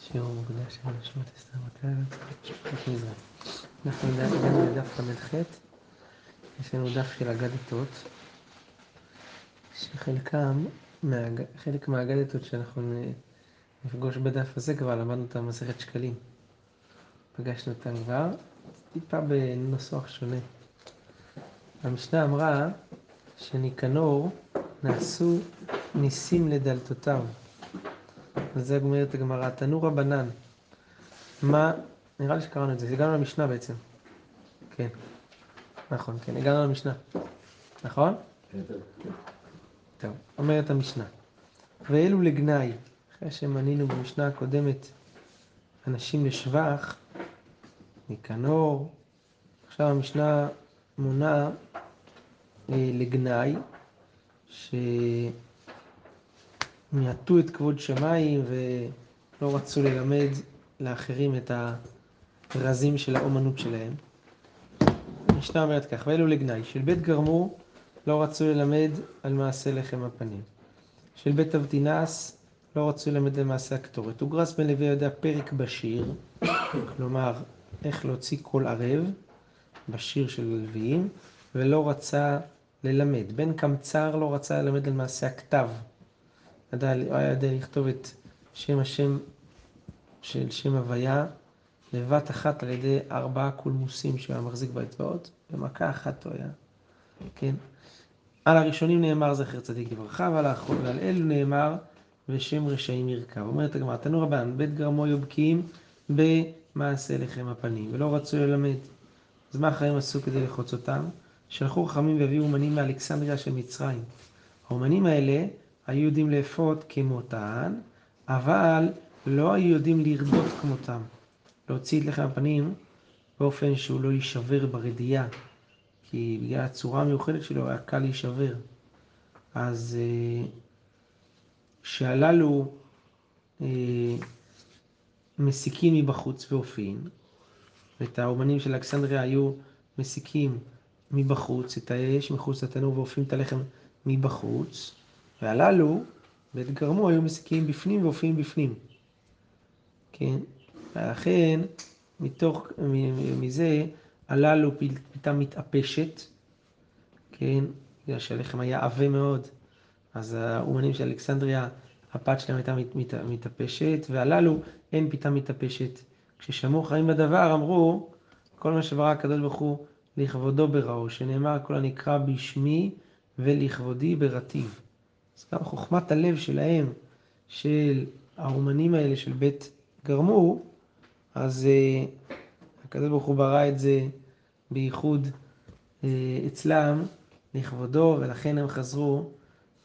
שיעור מוקדש של נשמות מטרת, משפחת מזרח. אנחנו הגענו לדף ל"ח, יש לנו דף של אגדתות, שחלקם, חלק מהאגדתות שאנחנו נפגוש בדף הזה כבר למדנו אותם במסכת שקלים. פגשנו אותם כבר, טיפה בנוסח שונה. המשנה אמרה שניקנור נעשו ניסים לדלתותיו. וזה אומרת הגמרא, תנו רבנן. מה, נראה לי שקראנו את זה, הגענו למשנה בעצם. כן, נכון, כן, הגענו למשנה. נכון? כן, טוב, אומרת המשנה. ואלו לגנאי, אחרי שמנינו במשנה הקודמת אנשים לשבח, ניקנור, עכשיו המשנה מונה אה, לגנאי, ש... מיעטו את כבוד שמיים ולא רצו ללמד לאחרים את הרזים של האומנות שלהם. המשנה אומרת כך, ואלו לגנאי, של בית גרמו לא רצו ללמד על מעשה לחם הפנים. של בית אבטינס לא רצו ללמד על מעשה הקטורת. הוגרס בן לוי יודע פרק בשיר, כלומר איך להוציא קול ערב בשיר של הלוויים, ולא רצה ללמד. בן קמצר לא רצה ללמד על מעשה הכתב. ידע, היה יודע לכתוב את שם השם של שם הוויה לבת אחת על ידי ארבעה קולמוסים שהוא היה מחזיק באצבעות, במכה אחת הוא היה, כן? על הראשונים נאמר זכר צדיק לברכה, ועל, האחרון, ועל אלו נאמר ושם רשעים ירכב. אומרת הגמרא, תנו רבן, בית גרמו יובקים במעשה לחם הפנים, ולא רצו ללמד. אז מה החיים עשו כדי לחוץ אותם? שלחו חכמים והביאו אומנים מאלכסנדריה של מצרים. האומנים האלה היו יודעים לאפות כמותן, אבל לא היו יודעים לרדות כמותם. להוציא את לחם הפנים באופן שהוא לא יישבר ברדייה, כי בגלל הצורה המיוחדת שלו היה קל להישבר. אז אה, שהללו אה, מסיקים מבחוץ ואופין, ואת האומנים של אלכסנדריה היו מסיקים מבחוץ את האש מחוץ לתנור ואופים את הלחם מבחוץ, והללו, בית גרמו, היו מסיקים בפנים ואופים בפנים. כן? ולכן, מתוך, מזה, הללו פיתה מתאפשת, כן? בגלל שהלחם היה עבה מאוד, אז האומנים של אלכסנדריה, הפת שלהם הייתה מת, מת, מתאפשת, והללו אין פיתה מתאפשת. כששמעו חיים בדבר, אמרו, כל מה שברא הקדוש ברוך הוא לכבודו בראו, שנאמר כל הנקרא בשמי ולכבודי ברטיב. אז גם חוכמת הלב שלהם, של האומנים האלה של בית גרמו, אז uh, הקדוש ברוך הוא ברא את זה בייחוד uh, אצלם לכבודו, ולכן הם חזרו,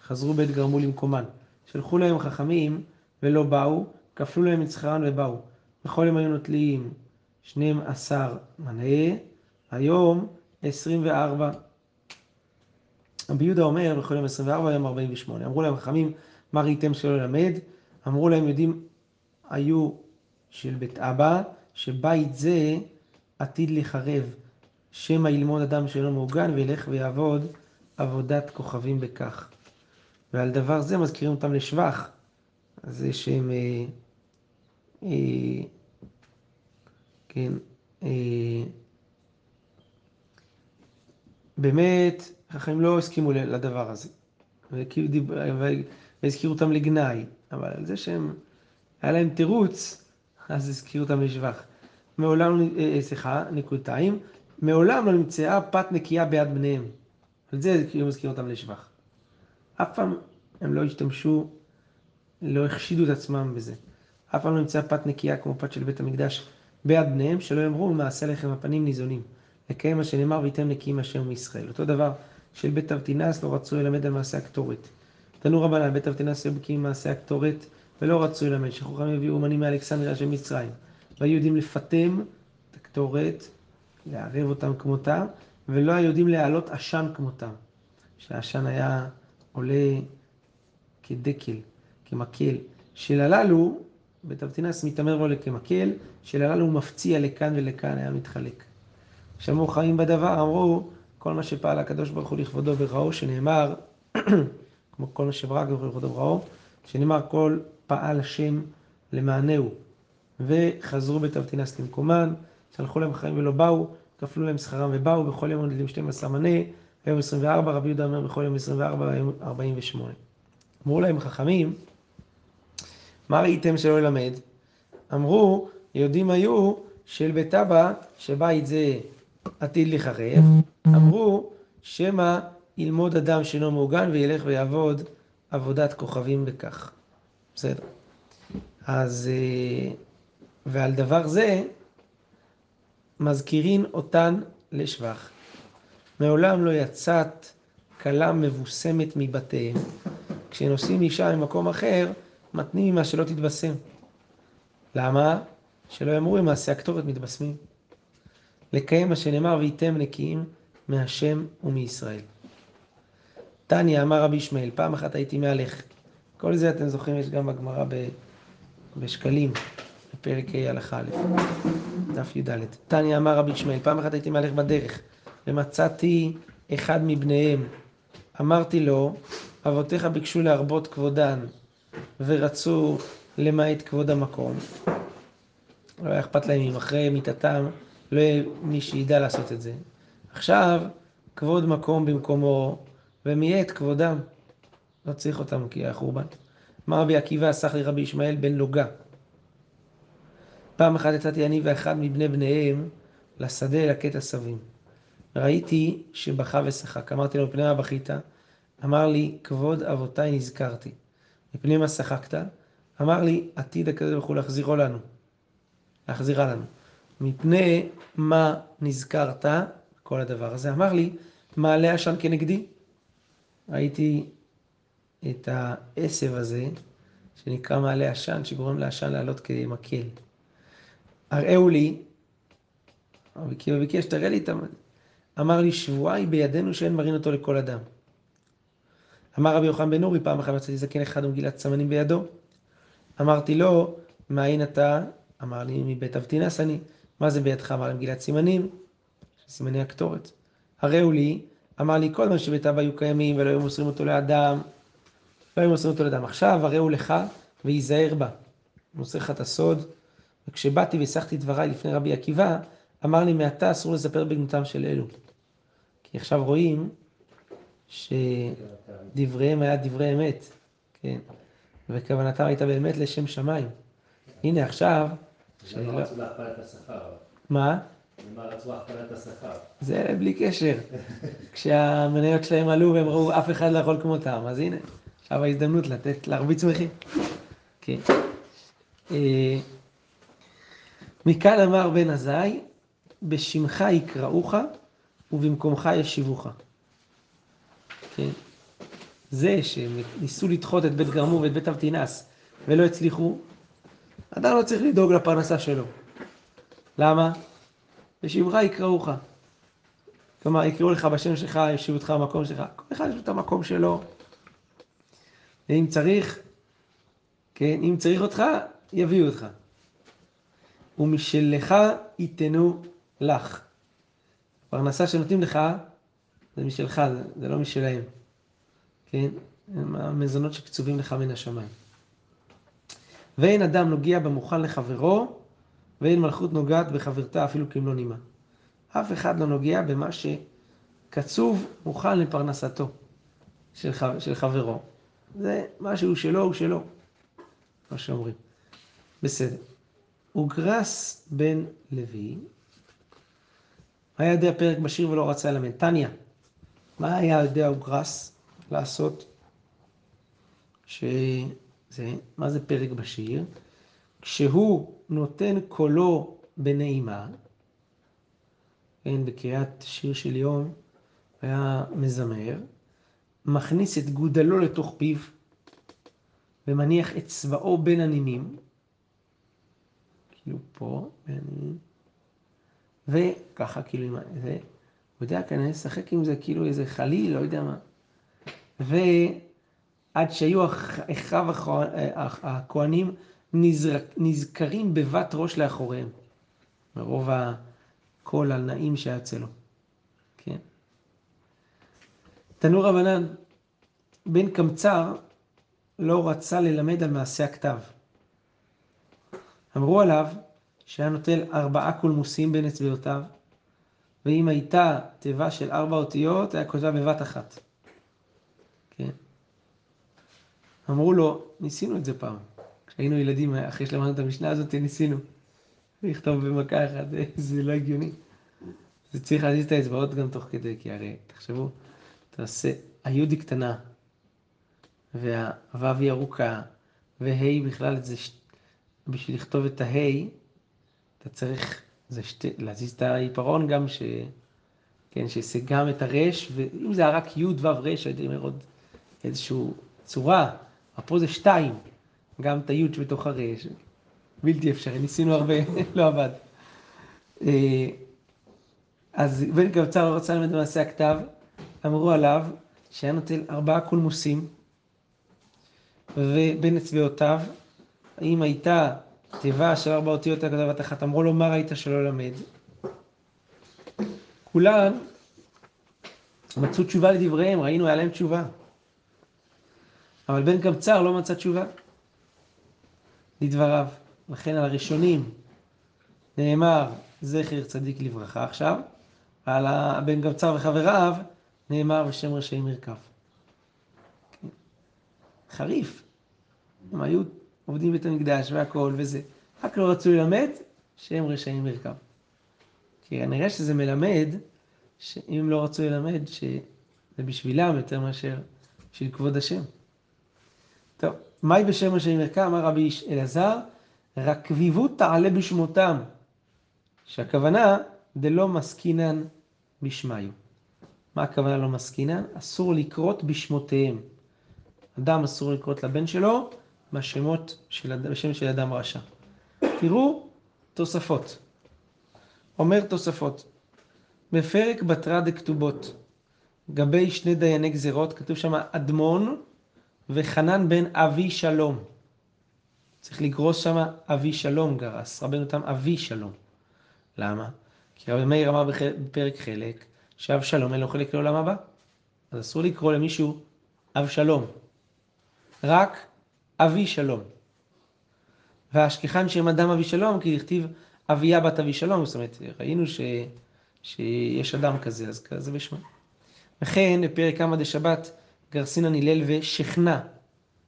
חזרו בית גרמו למקומן. שלחו להם חכמים ולא באו, כפלו להם את שכרן ובאו. בכל יום היו נוטלים 12 מנה, היום 24. רבי יהודה אומר, בכל יום 24, יום 48. אמרו להם חכמים, מה ראיתם שלא ללמד? אמרו להם, יודעים, היו של בית אבא, שבית זה עתיד לחרב, שמא ילמוד אדם שאינו מעוגן וילך ויעבוד עבודת כוכבים בכך. ועל דבר זה מזכירים אותם לשבח. אז זה שהם, אה, אה, כן, אה, באמת, החכמים לא הסכימו לדבר הזה. והזכירו אותם לגנאי, אבל על זה שהם, היה להם תירוץ, אז הזכירו אותם לשבח. מעולם, אה, אה, סליחה, נקודתיים, מעולם לא נמצאה פת נקייה ביד בניהם. על זה הם הזכירו אותם לשבח. אף פעם הם לא השתמשו, לא החשידו את עצמם בזה. אף פעם לא נמצאה פת נקייה כמו פת של בית המקדש ביד בניהם, שלא יאמרו מעשה לחם הפנים ניזונים. לקיים מה שנאמר וייתם נקיים השם מישראל. אותו דבר של בית אבטינס לא רצו ללמד על מעשה הקטורת. תנו רבנן, בית אבטינס היו בקיאים מעשה הקטורת ולא רצו ללמד. שחוכמים הביאו אומנים מאלכסנדריה של מצרים. והיו יודעים לפטם את הקטורת, לערב אותם כמותם, ולא היו יודעים להעלות עשן כמותם. שהעשן היה עולה כדקל, כמקל. של הללו, בית אבטינס מתעמר ועולה כמקל, של הללו הוא מפציע לכאן ולכאן, היה מתחלק. שמעו חיים בדבר, אמרו, כל מה שפעל הקדוש ברוך הוא לכבודו וראו, שנאמר, כמו כל מה שברק ברוך הוא וראו, שנאמר כל פעל השם למענהו, וחזרו בתבטינס למקומן, שלחו להם חיים ולא באו, כפלו להם שכרם ובאו, בכל יום עונדים 12 מנה, היום 24, רבי יהודה אומר בכל יום 24, היום 48. אמרו להם חכמים, מה ראיתם שלא ילמד? אמרו, יהודים היו של בית אבא, שבית זה עתיד לחרב, אמרו, שמא ילמוד אדם שאינו מעוגן וילך ויעבוד עבודת כוכבים בכך. בסדר. אז, אה, ועל דבר זה מזכירין אותן לשבח. מעולם לא יצאת כלה מבוסמת מבתיהם. כשנוסעים אישה ממקום אחר, מתנים ממה שלא תתבשם. למה? שלא יאמרו עם מעשה הקטורת מתבשמים. לקיים מה שנאמר וייתם נקיים מהשם ומישראל. תניא אמר רבי ישמעאל, פעם אחת הייתי מהלך. כל זה אתם זוכרים, יש גם בגמרא בשקלים, בפרק ה' הלכה א', דף י"ד. תניא אמר רבי ישמעאל, פעם אחת הייתי מהלך בדרך, ומצאתי אחד מבניהם. אמרתי לו, אבותיך ביקשו להרבות כבודן, ורצו למעט כבוד המקום. לא היה אכפת להם אם אחרי מיתתם לא יהיה מי שידע לעשות את זה. עכשיו, כבוד מקום במקומו, ומיעט כבודם. לא צריך אותם כי היה חורבן. אמר רבי עקיבא, סח לי רבי ישמעאל בן לוגה. פעם אחת יצאתי אני ואחד מבני בניהם לשדה לקט עשבים. ראיתי שבכה ושחק. אמרתי לו, מפני מה בכית? אמר לי, כבוד אבותיי נזכרתי. מפני מה שחקת? אמר לי, עתיד הקדוש ברוך הוא להחזירו לנו. להחזירה לנו. מפני מה נזכרת כל הדבר הזה? אמר לי, מעלה עשן כנגדי. ראיתי את העשב הזה, שנקרא מעלה עשן, שגורם לעשן לעלות כמקל. הראו לי, רבי עקיבא ביקש, תראה לי את המ... אמר לי, שבועה היא בידינו שאין מרין אותו לכל אדם. אמר רבי יוחנן בן אורי, פעם אחת מצאתי זקן אחד ומגילת סמנים בידו. אמרתי לו, מאין אתה? אמר לי, מבית אבטינס אני. מה זה בידך? אמר לי, מגילת סימנים, סימני הקטורת. הראו לי, אמר לי, כל מה שבית אבא היו קיימים ולא היו מוסרים אותו לאדם, לא היו מוסרים אותו לאדם. עכשיו הראו לך וייזהר בה. מוסר לך את הסוד. וכשבאתי והסחתי דבריי לפני רבי עקיבא, אמר לי, מעתה אסור לספר בגנותם של אלו. כי עכשיו רואים שדבריהם היה דברי אמת, כן, וכוונתם הייתה באמת לשם שמיים. הנה עכשיו... למה רצו להכפלת השכר? מה? למה רצו להכפלת השכר? זה בלי קשר. כשהמניות שלהם עלו והם ראו אף אחד לא יכול כמותם, אז הנה, עכשיו ההזדמנות לתת, להרביץ מחיר. כן. אה, מכאן אמר בן עזאי, בשמך יקראוך ובמקומך ישיבוך. כן. זה שהם ניסו לדחות את בית גרמור ואת בית אבטינס ולא הצליחו, אדם לא צריך לדאוג לפרנסה שלו. למה? בשמך יקראוך. כלומר, יקראו לך בשם שלך, ישיבו אותך במקום שלך. כל אחד יש לו את המקום שלו. ואם צריך, כן, אם צריך אותך, יביאו אותך. ומשלך ייתנו לך. פרנסה שנותנים לך, זה משלך, זה, זה לא משלהם. כן? הם המזונות שקצובים לך מן השמיים. ואין אדם נוגע במוכן לחברו, ואין מלכות נוגעת בחברתה אפילו כמלוא נימה. אף אחד לא נוגע במה שקצוב מוכן לפרנסתו של, ח... של חברו. זה משהו שלו הוא שלו, מה שאומרים. בסדר. אוגרס בן לוי, היה יודע פרק בשיר ולא רצה ללמד. טניה, מה היה יודע אוגרס לעשות? שזה, מה זה פרק בשיר? כשהוא נותן קולו בנעימה, כן, בקריאת שיר של יום, היה מזמר, מכניס את גודלו לתוך פיו ומניח את צבאו בין הנימים, כאילו פה, וככה כאילו, זה, הוא יודע כנראה לשחק עם זה כאילו איזה חליל, לא יודע מה. ועד שהיו אחיו הכהנים נזכרים בבת ראש לאחוריהם. מרוב קול על נעים שיוצא לו. כן. תנו רבנן, בן קמצר לא רצה ללמד על מעשה הכתב. אמרו עליו שהיה נוטל ארבעה קולמוסים בין אצבעותיו, ואם הייתה תיבה של ארבע אותיות, היה כותב בבת אחת. כן. אמרו לו, ניסינו את זה פעם. כשהיינו ילדים, אחרי שלמדנו את המשנה הזאת, ניסינו. לכתוב במכה אחת, זה לא הגיוני. זה צריך להזיז את האצבעות גם תוך כדי, כי הרי, תחשבו, אתה עושה, היודי קטנה, והוו היא ארוכה, והי בכלל זה, ש... בשביל לכתוב את ההי, אתה צריך זה שתי, להזיז את העיפרון גם, ש... כן, שיעשה גם את הרש, ואם זה היה רק י' ו' רש, הייתי אומר עוד איזושהי צורה, אבל פה זה שתיים, גם את הי' שבתוך הרש, בלתי אפשרי, ניסינו הרבה, לא עבד. אה, אז בן קבצר לא רצה ללמד במעשה הכתב, אמרו עליו שהיה נוטל ארבעה קולמוסים, ובין אצבעותיו, אם הייתה תיבה של ארבע אותיות על כתבת אחת, אמרו לו מה ראית שלא למד? כולן מצאו תשובה לדבריהם, ראינו, היה להם תשובה. אבל בן קבצר לא מצא תשובה לדבריו. לכן על הראשונים נאמר זכר צדיק לברכה עכשיו, ועל בן קבצר וחבריו נאמר בשם רשעים מרכב. חריף. הם היו עובדים בית המקדש והכל וזה. רק לא רצו ללמד שהם רשעים מרכב. כי כנראה שזה מלמד, שאם לא רצו ללמד, שזה בשבילם יותר מאשר בשביל כבוד השם. טוב, מהי בשם רשעים מרכב? אמר רבי אלעזר, רקביבות תעלה בשמותם. שהכוונה, דלא מסקינן בשמיו. מה הכוונה לא מסקינן? אסור לקרות בשמותיהם. אדם אסור לקרות לבן שלו בשמות של, בשם של אדם רשע. תראו תוספות. אומר תוספות, בפרק בתרא דכתובות, גבי שני דייני גזירות, כתוב שם אדמון וחנן בן אבי שלום. צריך לגרוס שם אבי שלום גרס, רבנו תם אבי שלום. למה? כי רבי מאיר אמר בפרק חלק, שאב שלום אין לו חלק לעולם הבא. אז אסור לקרוא למישהו אב שלום. רק אבי שלום. והשכחן שם אדם אבי שלום, כי הכתיב אביה בת אבי שלום, זאת אומרת, ראינו ש, שיש אדם כזה, אז כזה בשמו. וכן, בפרק כמה דשבת, גרסינן הלל ושכנה,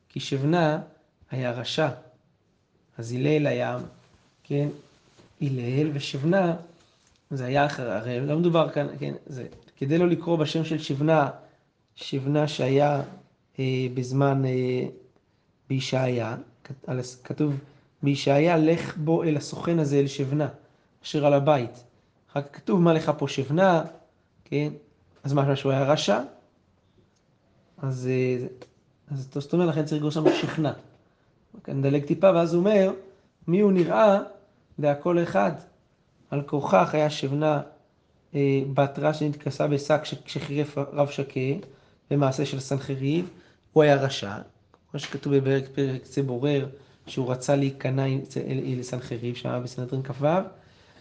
כי שבנה היה רשע. אז הלל היה, כן, הלל ושבנה, זה היה אחר, הרי לא מדובר כאן, כן, זה, כדי לא לקרוא בשם של שבנה, שבנה שהיה אה, בזמן אה, בישעיה, כתוב בישעיה, לך בו אל הסוכן הזה, אל שבנה, אשר על הבית. אחר כך כתוב מה לך פה שבנה, כן, אז משמע שהוא היה רשע, אז, אה, אז זאת אומרת, לכן צריך לגרוס שם שכנה. נדלג טיפה, ואז הוא אומר, מי הוא נראה, והכל אחד. על כורכך היה שבנה אה, בת רע שנתכסה בשק כשחירף רב שקה, במעשה של סנחריב, הוא היה רשע, כמו שכתוב בפרק פרק זה בורר, שהוא רצה להיכנע לסנחריב, שהיה בסנהדרין כ"ו,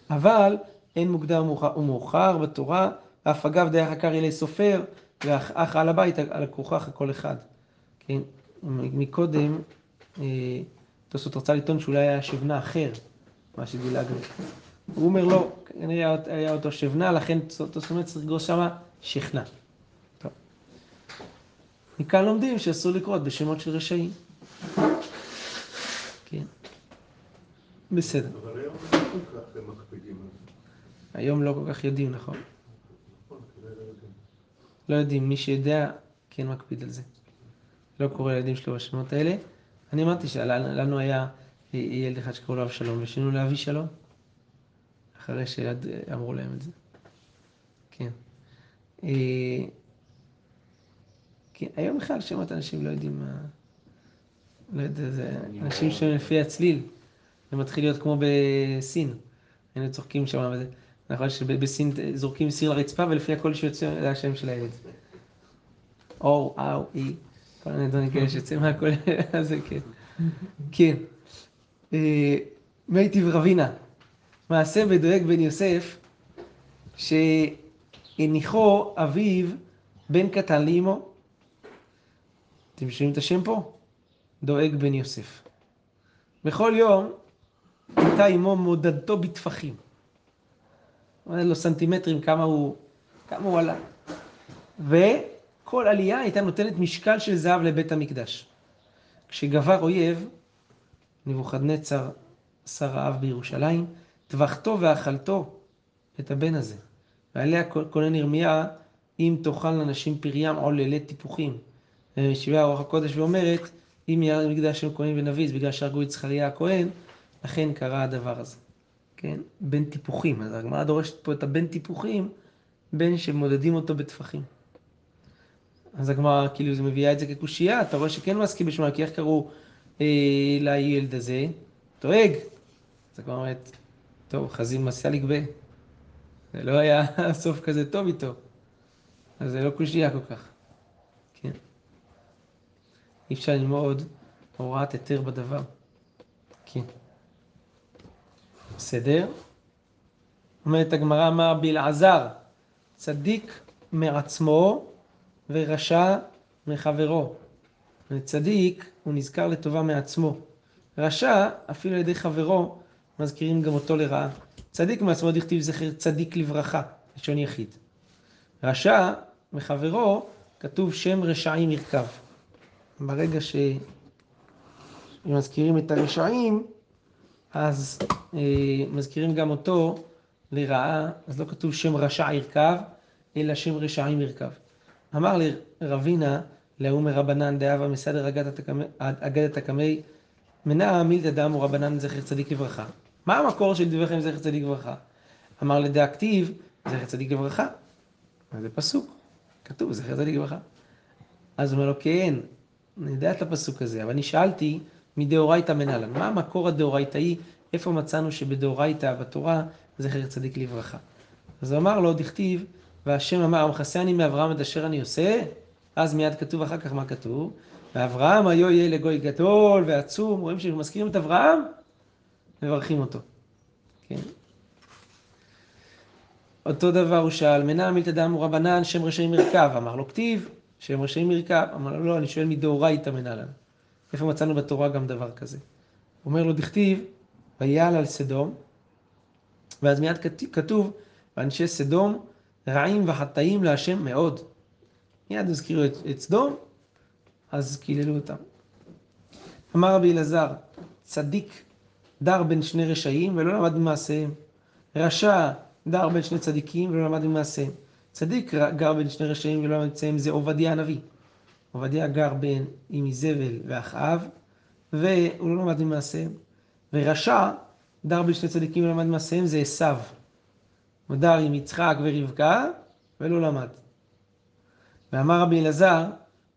אבל אין מוקדם ומאוחר בתורה, ואף אגב עקר אלי סופר, ואח על הבית, על הכרוכך הכל אחד. כן, מקודם, אה, תוספות רצה לטעון שאולי היה שבנה אחר, מה שדילגנו. הוא אומר לא, כנראה היה אותו שבנה, לכן תוספות צריך לגרוס שמה שכנע. מכאן לומדים שאסור לקרות בשמות של רשעים. כן. בסדר. אבל היום לא כל כך מקפידים על זה. היום לא כל כך יודעים, נכון? נכון, לא. לא יודעים, מי שיודע כן מקפיד על זה. לא קורא לילדים שלו בשמות האלה. אני אמרתי שלנו היה ילד אחד שקראו לו אבשלום, ושינו לאבי שלום. אחרי שאמרו להם את זה. כן. אה, כן, היום בכלל שמות אנשים לא יודעים מה... לא יודע, זה אנשים שהם לפי הצליל. זה מתחיל להיות כמו בסין. היינו צוחקים שם, וזה... נכון שבסין זורקים סיר לרצפה ולפי הקול שיוצא זה השם של הילד. או, אאו, אי, כל מיני דברים כאלה שיוצאים מהקול הזה, כן. כן. אה, מיטיב רבינה, מעשה בדואג בן יוסף, שהניחו אביו בן קטן לאמו. אתם שומעים את השם פה? דואג בן יוסף. בכל יום הייתה אמו מודדתו בטפחים. אומר לו סנטימטרים כמה הוא, כמה הוא עלה. וכל עלייה הייתה נותנת משקל של זהב לבית המקדש. כשגבר אויב, נבוכדנצר, שר האב בירושלים, טבחתו ואכלתו את הבן הזה. ועליה כונן ירמיה, אם תאכל לנשים פריים עוללי טיפוחים. ומשיבה הרוח הקודש ואומרת, אם ירד מקדש של כהן ונביס, בגלל שהרגו את זכריה הכהן, לכן קרה הדבר הזה. כן? בין טיפוחים. אז הגמרא דורשת פה את הבין טיפוחים, בין שמודדים אותו בטפחים. אז הגמרא כאילו זה מביאה את זה כקושייה, אתה רואה שכן מסכים בשמונה, כי איך קראו אה, לילד הזה? דואג. אז הגמרא אומרת, טוב, חזים מסע לגבה. זה לא היה סוף כזה טוב איתו. אז זה לא קושייה כל כך. אי אפשר ללמוד הוראת היתר בדבר. כן. בסדר? אומרת הגמרא, אמר בלעזר, צדיק מעצמו ורשע מחברו. צדיק, הוא נזכר לטובה מעצמו. רשע, אפילו על ידי חברו, מזכירים גם אותו לרעה. צדיק מעצמו דכתיב זכר צדיק לברכה, לשון יחיד. רשע מחברו, כתוב שם רשעים ירכב. ברגע שמזכירים את הרשעים, אז אה, מזכירים גם אותו לרעה, אז לא כתוב שם רשע ירכב, אלא שם רשעים ירכב. אמר לרבינה, להוא מרבנן דאבה מסדר אגדת הקמי, מנע מילתא דמו רבנן זכר צדיק לברכה. מה המקור של דבריכם זכר צדיק לברכה? אמר לדאקטיב, זכר צדיק לברכה. זה פסוק, כתוב זכר צדיק לברכה. אז הוא אומר לו, כן, אני יודע את הפסוק הזה, אבל אני שאלתי מדאורייתא מנהלן, מה המקור הדאורייתאי, איפה מצאנו שבדאורייתא בתורה זכר צדיק לברכה. אז הוא אמר לו, דכתיב, והשם אמר, המכסה מאברהם את אשר אני עושה, אז מיד כתוב אחר כך מה כתוב, ואברהם היו יהיה לגוי גדול ועצום, רואים שמזכירים את אברהם, מברכים אותו. כן. אותו דבר הוא שאל, מנע מילתא דאמרו רבנן שם רשעים מרכב, אמר לו כתיב, שם רשעים מרכב, אמר לו לא, אני שואל מדאורייתא מנהלן. איפה מצאנו בתורה גם דבר כזה? אומר לו, דכתיב, ויעל על סדום, ואז מיד כתוב, ואנשי סדום רעים וחטאים להשם מאוד. מיד הזכירו את, את סדום, אז קיללו אותם. אמר רבי אלעזר, צדיק דר בין שני רשעים ולא למד ממעשיהם. רשע דר בין שני צדיקים ולא למד ממעשיהם. צדיק גר בין שני רשעים ולא ממעשיהם זה עובדיה הנביא. עובדיה גר בין עם איזבל ואחאב, והוא לא למד ממעשיהם. ורשע דר בין שני צדיקים ולא למד ממעשיהם זה עשיו. הוא דר עם יצחק ורבקה ולא למד. ואמר רבי אלעזר,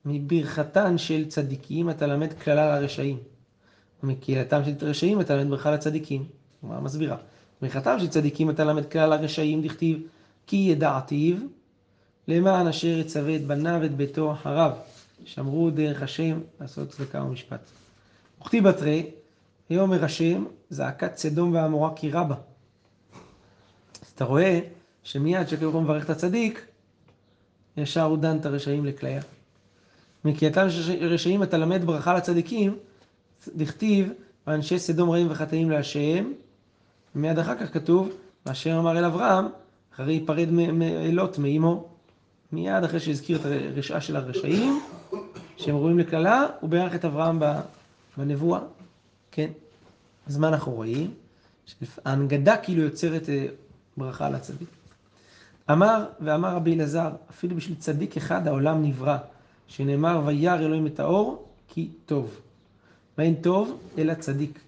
מברכתן של צדיקים אתה למד כללה לרשעים. ומקהילתם של רשעים אתה למד ברכה לצדיקים. כלומר, מסבירה. ברכתם של צדיקים אתה למד כלל לרשעים, דכתיב כי ידעתיו למען אשר יצווה את בניו ואת ביתו אחריו. שמרו דרך השם לעשות צדקה ומשפט. וכתיב בתרי, ויאמר השם, זעקת סדום ועמורה כי רבה. אז אתה רואה שמיד כל מברך את הצדיק, ישר הוא דן את הרשעים לכליה. מקהילתם של רשעים אתה למד ברכה לצדיקים, דכתיב, ואנשי סדום רעים וחטאים להשם, ומיד אחר כך כתוב, והשם אמר אל אברהם, אחרי ייפרד מאלות מאמו. מיד אחרי שהזכיר את הרשעה של הרשעים, שהם ראויים לקללה, הוא בירך את אברהם בנבואה. כן. אז מה אנחנו רואים? ההנגדה כאילו יוצרת אה, ברכה לצדיק. אמר ואמר רבי אלעזר, אפילו בשביל צדיק אחד העולם נברא, שנאמר וירא אלוהים את האור, כי טוב. ואין טוב אלא צדיק.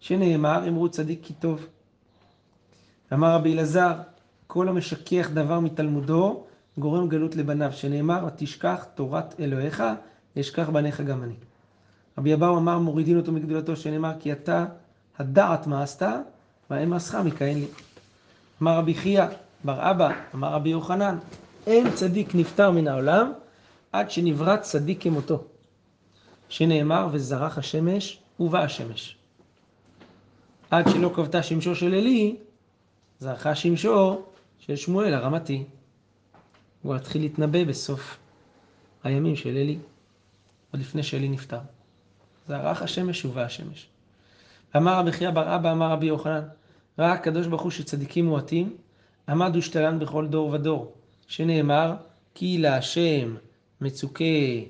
שנאמר אמרו צדיק כי טוב. אמר רבי אלעזר, כל המשכך דבר מתלמודו, גורם גלות לבניו, שנאמר, ותשכח תורת אלוהיך, אשכח בניך גם אני. רבי אבאו אמר, מורידין אותו מגדולתו, שנאמר, כי אתה הדעת עשתה, ואין מעשך מכהן לי. אמר רבי חייא, בר אבא, אמר רבי יוחנן, אין צדיק נפטר מן העולם, עד שנברא צדיק כמותו. שנאמר, וזרח השמש ובא השמש. עד שלא כבתה שמשו של עלי, זרחה שמשו של שמואל הרמתי. הוא התחיל להתנבא בסוף הימים של אלי, עוד לפני שאלי נפטר. זה ערך השמש ובא השמש. אמר רבי חייא בר אבא, אמר רבי יוחנן, ראה הקדוש ברוך הוא שצדיקים מועטים, עמד ושתלן בכל דור ודור, שנאמר, כי להשם מצוקי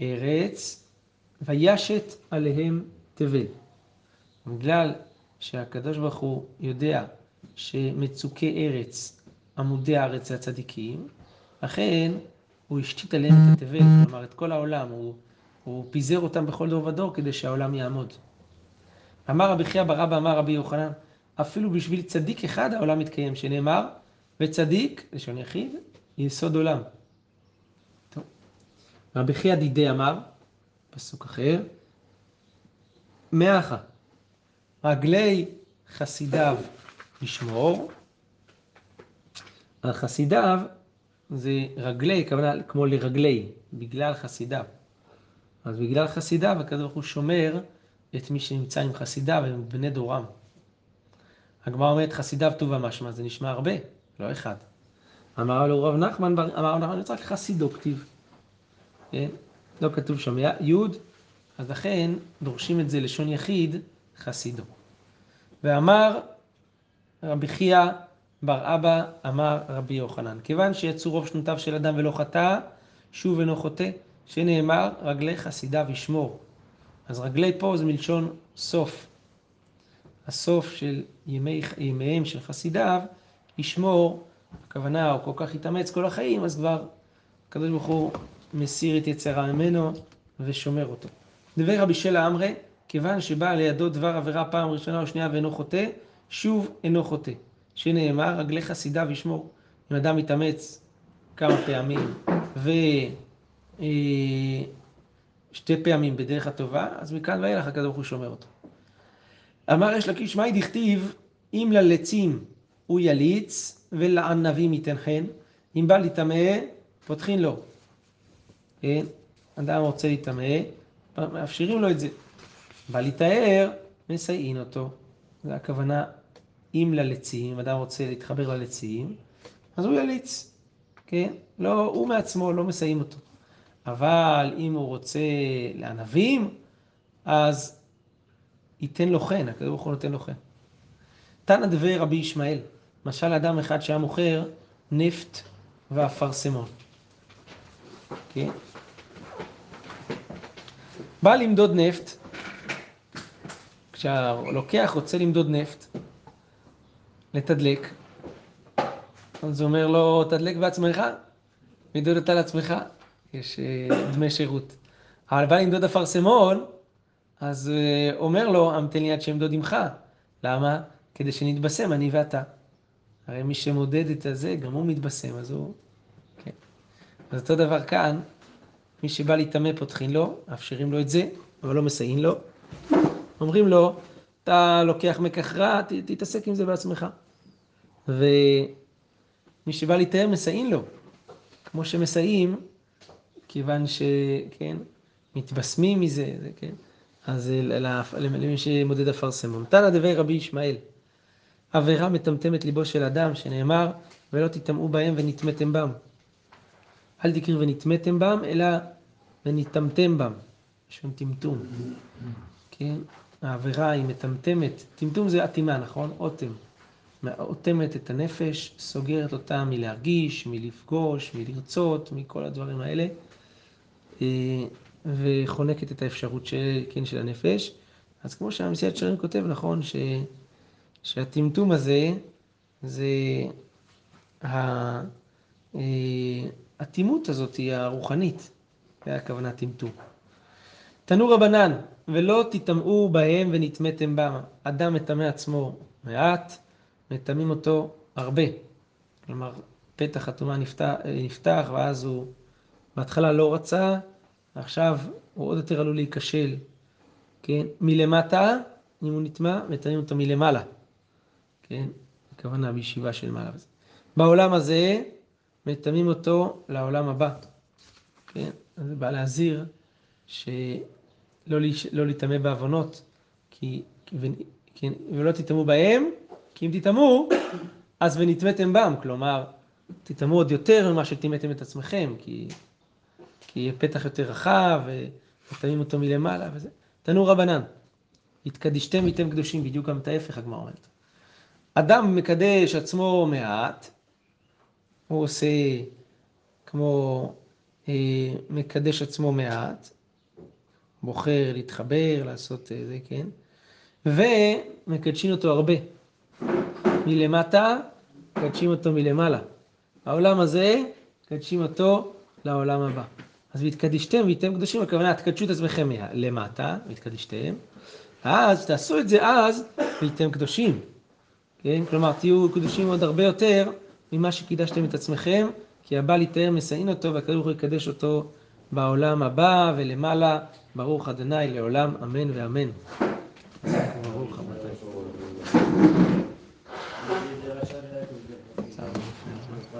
ארץ, וישת עליהם תבל. בגלל שהקדוש ברוך הוא יודע שמצוקי ארץ, עמודי הארץ זה הצדיקים, לכן הוא השתית עליהם את התבל, כלומר את כל העולם, הוא, הוא פיזר אותם בכל דור ודור כדי שהעולם יעמוד. אמר רבי חייא ברבא אמר רבי יוחנן, אפילו בשביל צדיק אחד העולם מתקיים, שנאמר, וצדיק, לשון יחיד, יסוד עולם. טוב. רבי חייא דידי אמר, פסוק אחר, מאה אחת, רגלי חסידיו לשמור, על חסידיו זה רגלי, כוונה כמו לרגלי, בגלל חסידיו. אז בגלל חסידיו הקדוש ברוך הוא שומר את מי שנמצא עם חסידיו, הם בני דורם. הגמרא אומרת חסידיו טובה משמע, זה נשמע הרבה, לא אחד. אמר לו רב נחמן, אמר לו נחמן, רק חסידו כתיב. כן? לא כתוב שם י', אז לכן דורשים את זה לשון יחיד, חסידו. ואמר רבי חייא בר אבא, אמר רבי יוחנן, כיוון שיצאו רוב שנותיו של אדם ולא חטא, שוב אינו חוטא, שנאמר רגלי חסידיו ישמור. אז רגלי פה זה מלשון סוף. הסוף של ימי, ימיהם של חסידיו, ישמור, הכוונה, הוא כל כך התאמץ כל החיים, אז כבר הקדוש ברוך הוא מסיר את יצרה ממנו ושומר אותו. דבר רבי שלה אמרי, כיוון שבא לידו דבר עבירה פעם ראשונה או שנייה ואינו חוטא, שוב אינו חוטא. שנאמר, רגלי חסידיו ישמור. אם אדם מתאמץ כמה פעמים ושתי אה, פעמים בדרך הטובה, אז מכאן ואילך הקדוש ברוך הוא שומר אותו. אמר יש לקיש, מאי דכתיב, אם ללצים הוא יליץ ולענבים ייתן חן, אם בא להיטמא, פותחין לו. כן? אדם רוצה להיטמא, מאפשרים לו את זה. בא להיטהר, מסייעין אותו. זה הכוונה, אם ללצים, אדם רוצה להתחבר ללצים, אז הוא יליץ, כן? לא, הוא מעצמו, לא מסייעים אותו. אבל אם הוא רוצה לענבים, אז ייתן לו חן, הקדוש ברוך הוא נותן לו חן. תנא דבי רבי ישמעאל, משל אדם אחד שהיה מוכר נפט ואפרסמון. כן? בא למדוד נפט, כשהלוקח רוצה למדוד נפט, לתדלק, אז הוא אומר לו, תדלק בעצמך, מדוד אותה לעצמך, יש אה, דמי שירות. אבל בא למדוד אפרסמון, אז אה, אומר לו, המתן לי עד שאמדוד עמך. למה? כדי שנתבשם, אני ואתה. הרי מי שמודד את הזה, גם הוא מתבשם, אז הוא... כן. אז אותו דבר כאן, מי שבא להתאמה פותחים לו, מאפשרים לו את זה, אבל לא מסייעים לו. אומרים לו, אתה לוקח מקח רע, ת, תתעסק עם זה בעצמך. ומי שבא להתאר, מסייעים לו. כמו שמסייעים, כיוון שכן, מתבשמים מזה, זה, כן. אז למי שמודד אפרסמון. תנא דבי רבי ישמעאל, עבירה מטמטמת ליבו של אדם, שנאמר, ולא תטמאו בהם ונטמאתם בם. אל תקראו ונטמאתם בם, אלא ונטמאתם בם. שום טמטום. כן? העבירה היא מטמטמת. טמטום זה אטימה, נכון? אוטם. אוטמת את הנפש, סוגרת אותה מלהרגיש, מלפגוש, מלרצות, מכל הדברים האלה. אה, וחונקת את האפשרות של, כן, של הנפש. אז כמו שהמסיעת שרים כותב, נכון, ש, שהטמטום הזה, זה האטימות אה, הזאת היא הרוחנית, זה הכוונה טמטום. תנו רבנן, ולא תטמאו בהם ונטמאתם בם. אדם מטמא עצמו מעט, מטמאים אותו הרבה. כלומר, פתח הטומאה נפתח, נפתח, ואז הוא בהתחלה לא רצה, עכשיו הוא עוד יותר עלול להיכשל, כן? מלמטה, אם הוא נטמע, מטמאים אותו מלמעלה, כן? הכוונה בישיבה של מעלה. בעולם הזה, מטמאים אותו לעולם הבא, כן? זה בא להזהיר שלא לא להיטמא בעוונות, כי, ו, כן, ולא תטמאו בהם, כי אם תטמאו, אז ונטמאתם בם, כלומר, תטמאו עוד יותר ממה שטימאתם את עצמכם, כי, כי יהיה פתח יותר רחב, וטמאים אותו מלמעלה וזה. תנו רבנן, התקדישתם איתם קדושים, בדיוק גם את ההפך הגמרא אומרת. אדם מקדש עצמו מעט, הוא עושה כמו אה, מקדש עצמו מעט, בוחר להתחבר, לעשות אה, זה, כן, ומקדשים אותו הרבה. מלמטה, מקדשים אותו מלמעלה. העולם הזה, מקדשים אותו לעולם הבא. אז והתקדישתם והייתם קדושים, הכוונה, תקדשו את עצמכם למטה, והתקדישתם, אז תעשו את זה אז, והייתם קדושים. כן? כלומר, תהיו קדושים עוד הרבה יותר ממה שקידשתם את עצמכם, כי הבא להתאר מסעין אותו, והקדוש ברוך הוא יקדש אותו בעולם הבא ולמעלה. ברוך אדוני לעולם, אמן ואמן. ברוך